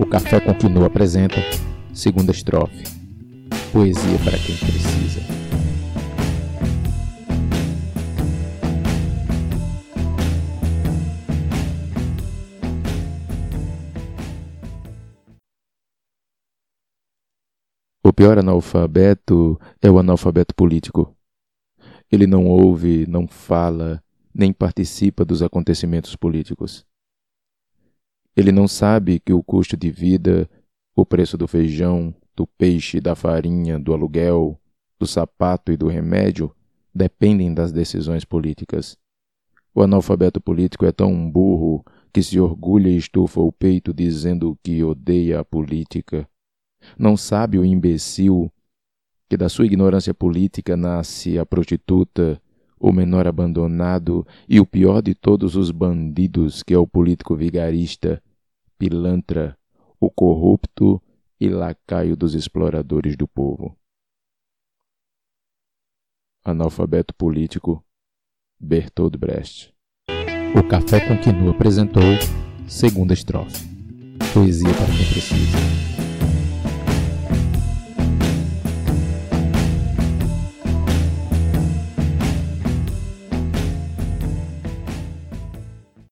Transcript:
O Café com Quinoa apresenta segunda estrofe. Poesia para quem precisa. O pior analfabeto é o analfabeto político. Ele não ouve, não fala, nem participa dos acontecimentos políticos. Ele não sabe que o custo de vida, o preço do feijão, do peixe, da farinha, do aluguel, do sapato e do remédio dependem das decisões políticas. O analfabeto político é tão burro que se orgulha e estufa o peito dizendo que odeia a política. Não sabe o imbecil que da sua ignorância política nasce a prostituta, o menor abandonado e o pior de todos os bandidos, que é o político vigarista, pilantra, o corrupto e lacaio dos exploradores do povo. Analfabeto político, Bertold Brecht. O Café com Quinu apresentou segunda estrofe. Poesia para quem precisa.